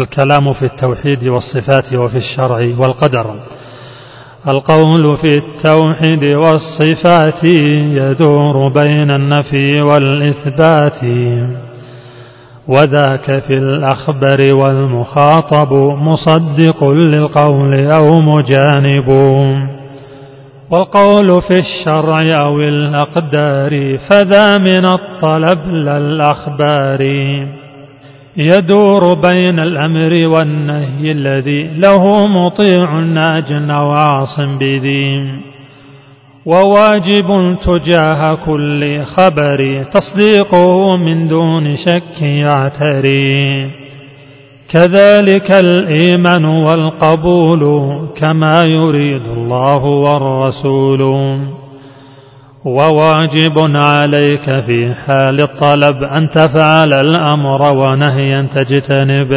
الكلام في التوحيد والصفات وفي الشرع والقدر. القول في التوحيد والصفات يدور بين النفي والإثبات وذاك في الأخبر والمخاطب مصدق للقول أو مجانب. والقول في الشرع أو الأقدار فذا من الطلب لا الأخبار. يدور بين الأمر والنهي الذي له مطيع ناج أو عاصم بذي وواجب تجاه كل خبر تصديقه من دون شك يعتري. كذلك الإيمان والقبول كما يريد الله والرسول. وواجب عليك في حال الطلب أن تفعل الأمر ونهيا تجتنب